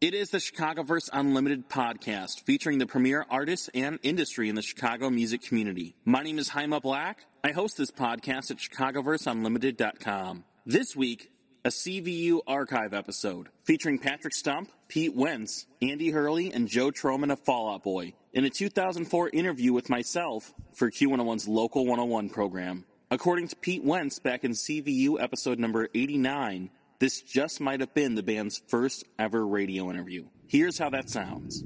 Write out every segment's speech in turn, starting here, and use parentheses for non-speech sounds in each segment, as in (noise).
It is the Chicagoverse Unlimited podcast featuring the premier artists and industry in the Chicago music community. My name is Jaime Black. I host this podcast at ChicagoverseUnlimited.com. This week, a CVU archive episode featuring Patrick Stump, Pete Wentz, Andy Hurley, and Joe Trohman of Fall Out Boy in a 2004 interview with myself for Q101's Local 101 program. According to Pete Wentz back in CVU episode number 89, this just might have been the band's first ever radio interview. Here's how that sounds.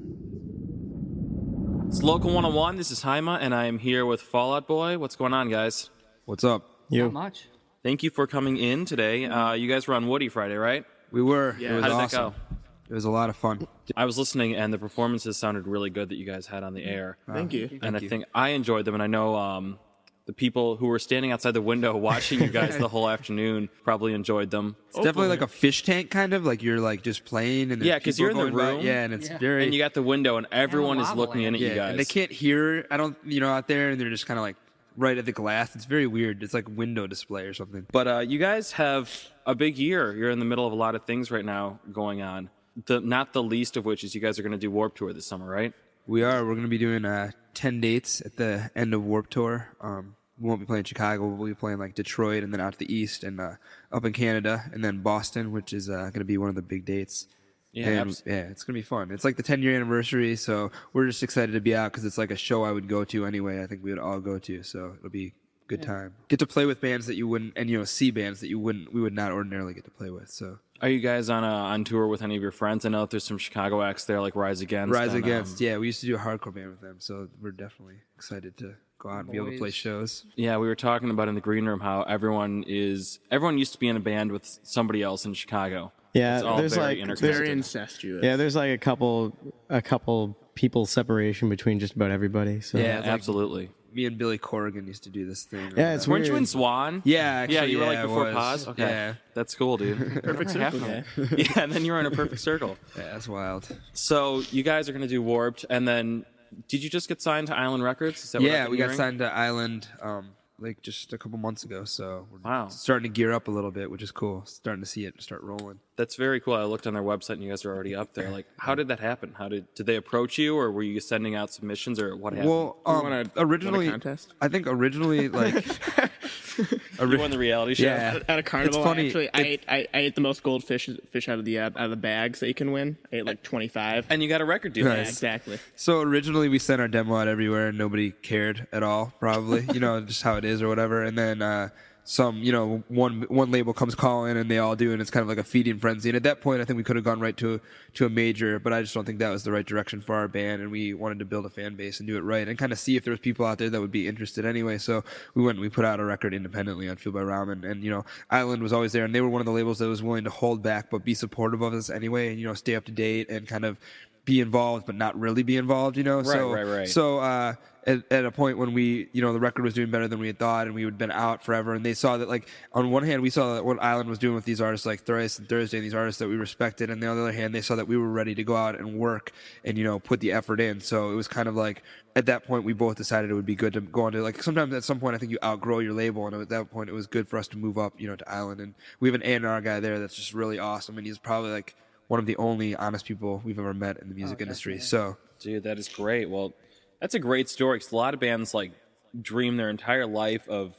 It's Local 101. This is Jaime, and I am here with Fall Out Boy. What's going on, guys? What's up? Not much. Thank you for coming in today. Uh, you guys were on Woody Friday, right? We were. Yeah. It was How did awesome. that go? It was a lot of fun. I was listening, and the performances sounded really good that you guys had on the air. Thank you. and I you. think I enjoyed them, and I know um, the people who were standing outside the window (laughs) watching you guys the whole afternoon probably enjoyed them. It's definitely like a fish tank, kind of like you're like just playing and yeah, because you're in the going by. room. Yeah, and it's Yeah. very And you got the window, and everyone is looking in at yeah, you guys. and they can't hear. I don't, you know, out there, and they're just kind of like right at the glass. It's very weird. It's like window display or something. But uh, you guys have a big year. You're in the middle of a lot of things right now going on. The not the least of which is you guys are going to do Warped Tour this summer, right? We are. We're going to be doing uh, ten dates at the end of Warped Tour. Um, we won't be playing Chicago. We'll be playing like Detroit, and then out to the east, and uh, up in Canada, and then Boston, which is uh, going to be one of the big dates. Yeah, and, abs- yeah, it's gonna be fun. It's like the 10 year anniversary, so we're just excited to be out because it's like a show I would go to anyway. I think we would all go to, so it'll be a good time. Get to play with bands that you wouldn't, and you know, see bands that you wouldn't, we would not ordinarily get to play with. So Are you guys on a, on tour with any of your friends? I know that there's some Chicago acts there, like Rise Against. Rise and, um, Against, yeah, we used to do a hardcore band with them, so we're definitely excited to go out and be able to play shows. Yeah, we were talking about in the green room how everyone is everyone used to be in a band with somebody else in Chicago. Yeah, It's all there's very like. Very incestuous. yeah, there's like a couple a couple people separation between just about everybody. So Yeah, it's like- absolutely. Me and Billy Corgan used to do this thing. Yeah, it's Weren't you in Zwan? Yeah, actually, yeah, you were like yeah, before was. pause. Okay, Yeah. that's cool, dude. (laughs) perfect circle (laughs) yeah. yeah, and then you were in a perfect circle. (laughs) yeah, that's wild. So you guys are going to do Warped, and then did you just get signed to Island Records? Is that what Yeah, we been got hearing? signed to Island um, like just a couple months ago, so we're Wow. starting to gear up a little bit, which is cool. Starting to see it start rolling. That's very cool. I looked on their website, and you guys are already up there. Like, how did that happen? How did did they approach you, or were you sending out submissions, or what happened? Well, You um, wanna- win a originally, contest? I think originally like (laughs) (laughs) you won the reality (laughs) show. yeah, At a carnival, It's funny. actually, I ate, I, I ate the most goldfish fish out of the uh, out of the bags that you can win. I ate like 25. and you got a record deal. yeah, Nice. exactly. So originally we sent our demo out everywhere and nobody cared at all, probably. you know, (laughs) just how it is or whatever. And then uh some, you know, one one label comes calling and they all do and it's kind of like a feeding frenzy. And at that point I think we could have gone right to to a major, but I just don't think that was the right direction for our band and we wanted to build a fan base and do it right and kind of see if there was people out there that would be interested anyway. So we went and we put out a record independently on Fueled by Ramen and you know, Island was always there and they were one of the labels that was willing to hold back but be supportive of us anyway and you know, stay up to date and kind of be involved but not really be involved, you know. so right, right. so uh, at, at a point when we, you know, the record was doing better than we had thought, and we had been out forever, and they saw that, like, on one hand, we saw that what Island was doing with these artists like Thrice and Thursday, and these artists that we respected, and on the other hand, they saw that we were ready to go out and work and you know put the effort in. So it was kind of like at that point we both decided it would be good to go on to like sometimes at some point I think you outgrow your label, and at that point it was good for us to move up, you know, to Island, and we have an A&R guy there that's just really awesome, and he's probably like one of the only honest people we've ever met in the music oh, industry. So. Dude, that is great. Well, that's a great story. 'cause a lot of bands like dream their entire life of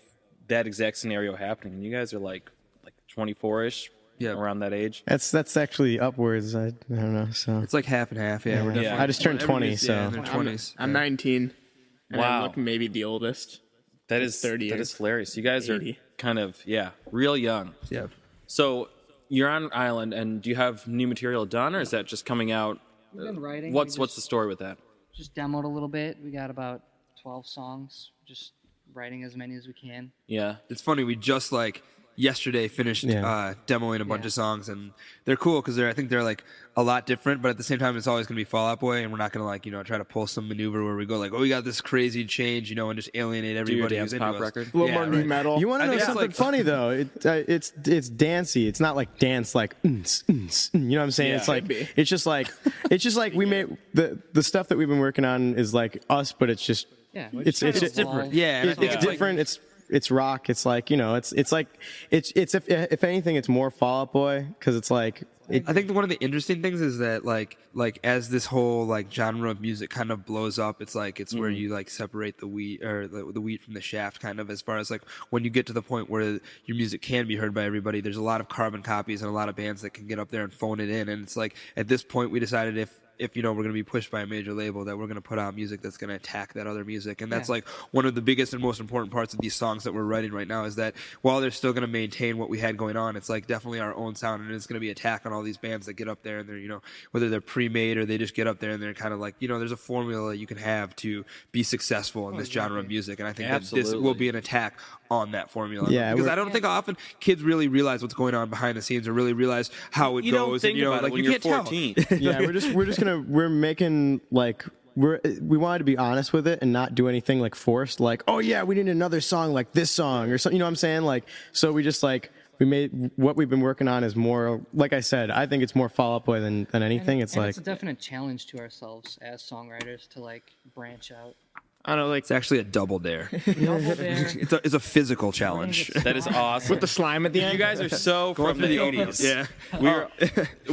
that exact scenario happening, and you guys are like like 24 ish, Yeah. around that age. that's that's actually upwards. I, I don't know. So It's like half and half. Yeah, we're Yeah. I just turned 20, everybody's- Yeah, in so- their I'm. I'm 19. And Wow. I look maybe the oldest. That is 30 That years. is hilarious. You guys are kind of yeah, real young. Yeah. So you're on Island, and do you have new material done, or is that just coming out? We've been writing. What's we what's the story with that? just demoed a little bit. We got about 12 songs. Just writing as many as we can. Yeah, It's funny. We just like yesterday finished Yeah. uh, demoing a bunch Yeah. of songs, and they're cool because they're I think they're like a lot different, but at the same time, it's always gonna be Fall Out Boy, and we're not gonna like you know try to pull some maneuver where we go like, oh, we got this crazy change, you know, and just alienate do your everybody. who's into pop us. record. A little Yeah, more new right. metal. you want to know something like- funny though? It, uh, it's it's dancey. It's not like dance like "Mm, mm, you know what I'm saying. Yeah. it's like Could it's just like (laughs) it's just like we made the the stuff that we've been working on is like us, but it's just Yeah, we're it's just it's to just evolve. Yeah, and I It- think it's it's like- different. it's it's rock. It's like you know, it's it's like it's it's if if anything, it's more Fall Out Boy because it's like I think one of the interesting things is that like like as this whole like genre of music kind of blows up, it's like it's where mm-hmm. you like separate the wheat or the, the wheat from the shaft, kind of as far as like when you get to the point where your music can be heard by everybody. There's a lot of carbon copies and a lot of bands that can get up there and phone it in, and it's like at this point we decided if if you know we're going to be pushed by a major label that we're going to put out music that's going to attack that other music. And that's Yeah. like one of the biggest and most important parts of these songs that we're writing right now is that while they're still going to maintain what we had going on it's like definitely our own sound and it's going to be attack on all these bands that get up there and they're you know whether they're pre-made or they just get up there and they're kind of like you know there's a formula you can have to be successful in oh, this genre of music. And i think that this will be an attack on that formula Yeah, because i don't think often kids really realize what's going on behind the scenes or really realize how it You goes don't think and you know about like when you you're can't tell 14. (laughs) yeah, we're just we're just gonna we're making like we're we wanted to be honest with it and not do anything like forced. Like, oh yeah, we need another song like this song or something. You know what I'm saying? Like, so we just like we made what we've been working on is more like I said. I think it's more Fall Out Boy than than anything. It's And like it's a definite challenge to ourselves as songwriters to like branch out. I don't know, like it's actually a double dare (laughs) Double (laughs) dare. it's a, it's a physical challenge That is awesome. with the slime at the end. you guys are so (laughs) from the 80s. Yeah. We, were,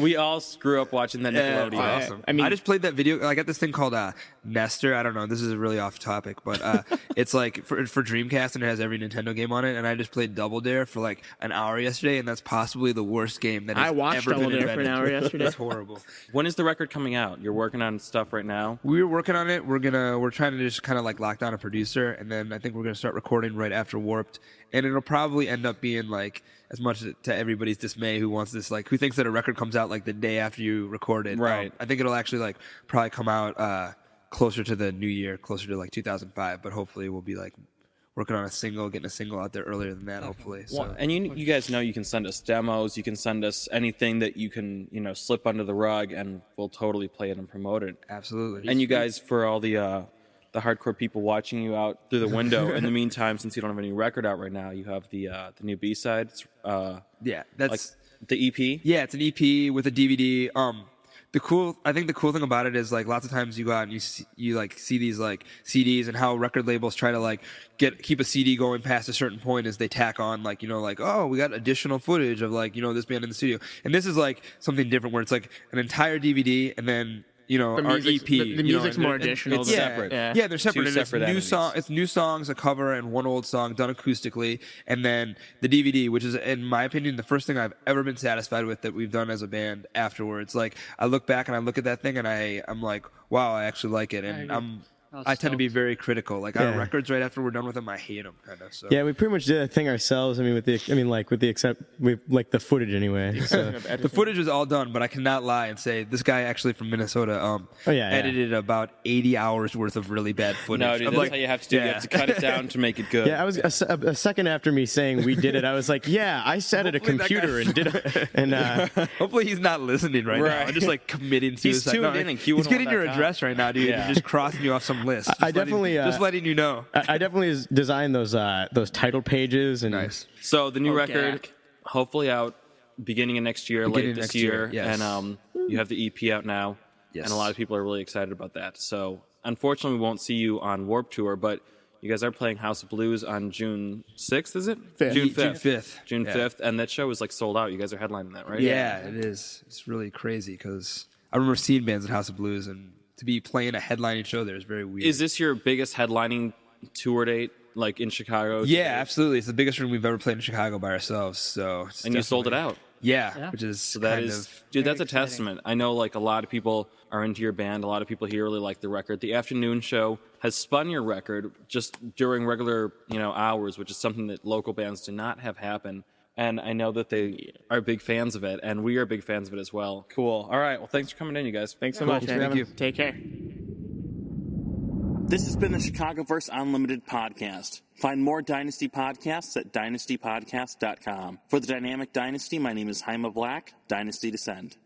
we all grew up watching that Yeah, Nickelodeon. awesome. I I mean- mean, I just played that video. I got this thing called uh, Nestor. I don't know. This is really off topic, but uh, it's like for, for Dreamcast and it has every Nintendo game on it. And I just played Double Dare for like an hour yesterday, and that's possibly the worst game that has I watched ever Double been Dare for an hour yesterday. It's horrible. When is the record coming out? You're working on stuff right now. We're working on it. We're gonna we're trying to just kind of like lock down a producer, and then I think we're gonna start recording right after Warped, and it'll probably end up being like as much to everybody's dismay who wants this like who thinks that a record comes out like the day after you record it. Right. Um, I think it'll actually like probably come out uh closer to the new year, closer to like 2005, but hopefully we'll be like working on a single, getting a single out there earlier than that. Hopefully, so. Well, and you, you guys know you can send us demos. You can send us anything that you can, you know, slip under the rug, and we'll totally play it and promote it. absolutely. And you guys, for all the uh, the hardcore people watching you out through the window, (laughs) in the meantime, since you don't have any record out right now, you have the uh, the new B side, uh, yeah, that's like the EP. Yeah, it's an EP with a DVD. Um, the cool, I think the cool thing about it is like lots of times you go out and you see, you like see these like CDs and how record labels try to like get keep a CD going past a certain point as they tack on like you know like oh we got additional footage of like you know this band in the studio and this is like something different where it's like an entire DVD and then you know The our music's- EP. the- the you know, music's more additional It's yeah, separate. Yeah. Yeah, they're separate. Two and it's separate new entities. song. It's new songs, a cover, and one old song done acoustically, and then the DVD, which is, in my opinion, the first thing I've ever been satisfied with that we've done as a band. Afterwards, like I look back and I look at that thing, and I I'm like, wow, I actually like it, and. I'm. I tend to be very critical. Like our Yeah. records, right after we're done with them, I hate them, kind of. So yeah, we pretty much did a thing ourselves. I mean, with the I mean like with the except we like the footage anyway. So. (laughs) the footage is all done, but I cannot lie and say this guy actually from Minnesota um Oh, yeah, yeah. edited about 80 hours worth of really bad footage. No, dude, I'm that's like, how you have to do. You have to cut it down to make it good. (laughs) Yeah, I was a, a second after me saying we did it. I was like, yeah, I sat at a computer and did it. (laughs) And uh, Hopefully he's not listening right, now. I'm just like committing He's suicide. tuned No, in and he's getting your Q101.com. address right now, dude. Yeah. and just crossing you off some list. Just I letting- definitely, uh, just letting you know. I, I definitely designed those uh, those title pages and Nice. So the new Oh, record, gack. hopefully out beginning of next year, Beginning late this next year, year, yes. and um, you have the EP out now, Yes. and a lot of people are really excited about that. So unfortunately, we won't see you on Warped Tour, but you guys are playing House of Blues on June sixth, is it? Fifth. June June fifth. June Yeah. fifth, and that show is like sold out. You guys are headlining that, right? Yeah, it is. It's really crazy because I remember seeing bands at House of Blues, and to be playing a headlining show there is very weird. Is this your biggest headlining tour date, like in Chicago? yeah, absolutely. It's the biggest room we've ever played in Chicago by ourselves. So, it's And you sold it out. Yeah, Yeah. which is So that kind is, of dude, Very that's a testament. I know, like a lot of people are into your band. A lot of people here really like the record. The afternoon show has spun your record just during regular, you know, hours, which is something that local bands do not have happen. And I know that they are big fans of it, and we are big fans of it as well. Cool. All right. Well, thanks for coming in, you guys. thanks so Cool. much. Thank man. you. Take care. This has been the Chicagoverse Unlimited podcast. Find more Dynasty podcasts at dynastypodcast.com. For the Dynamic Dynasty, my name is Jaime Black, Dynasty Descend.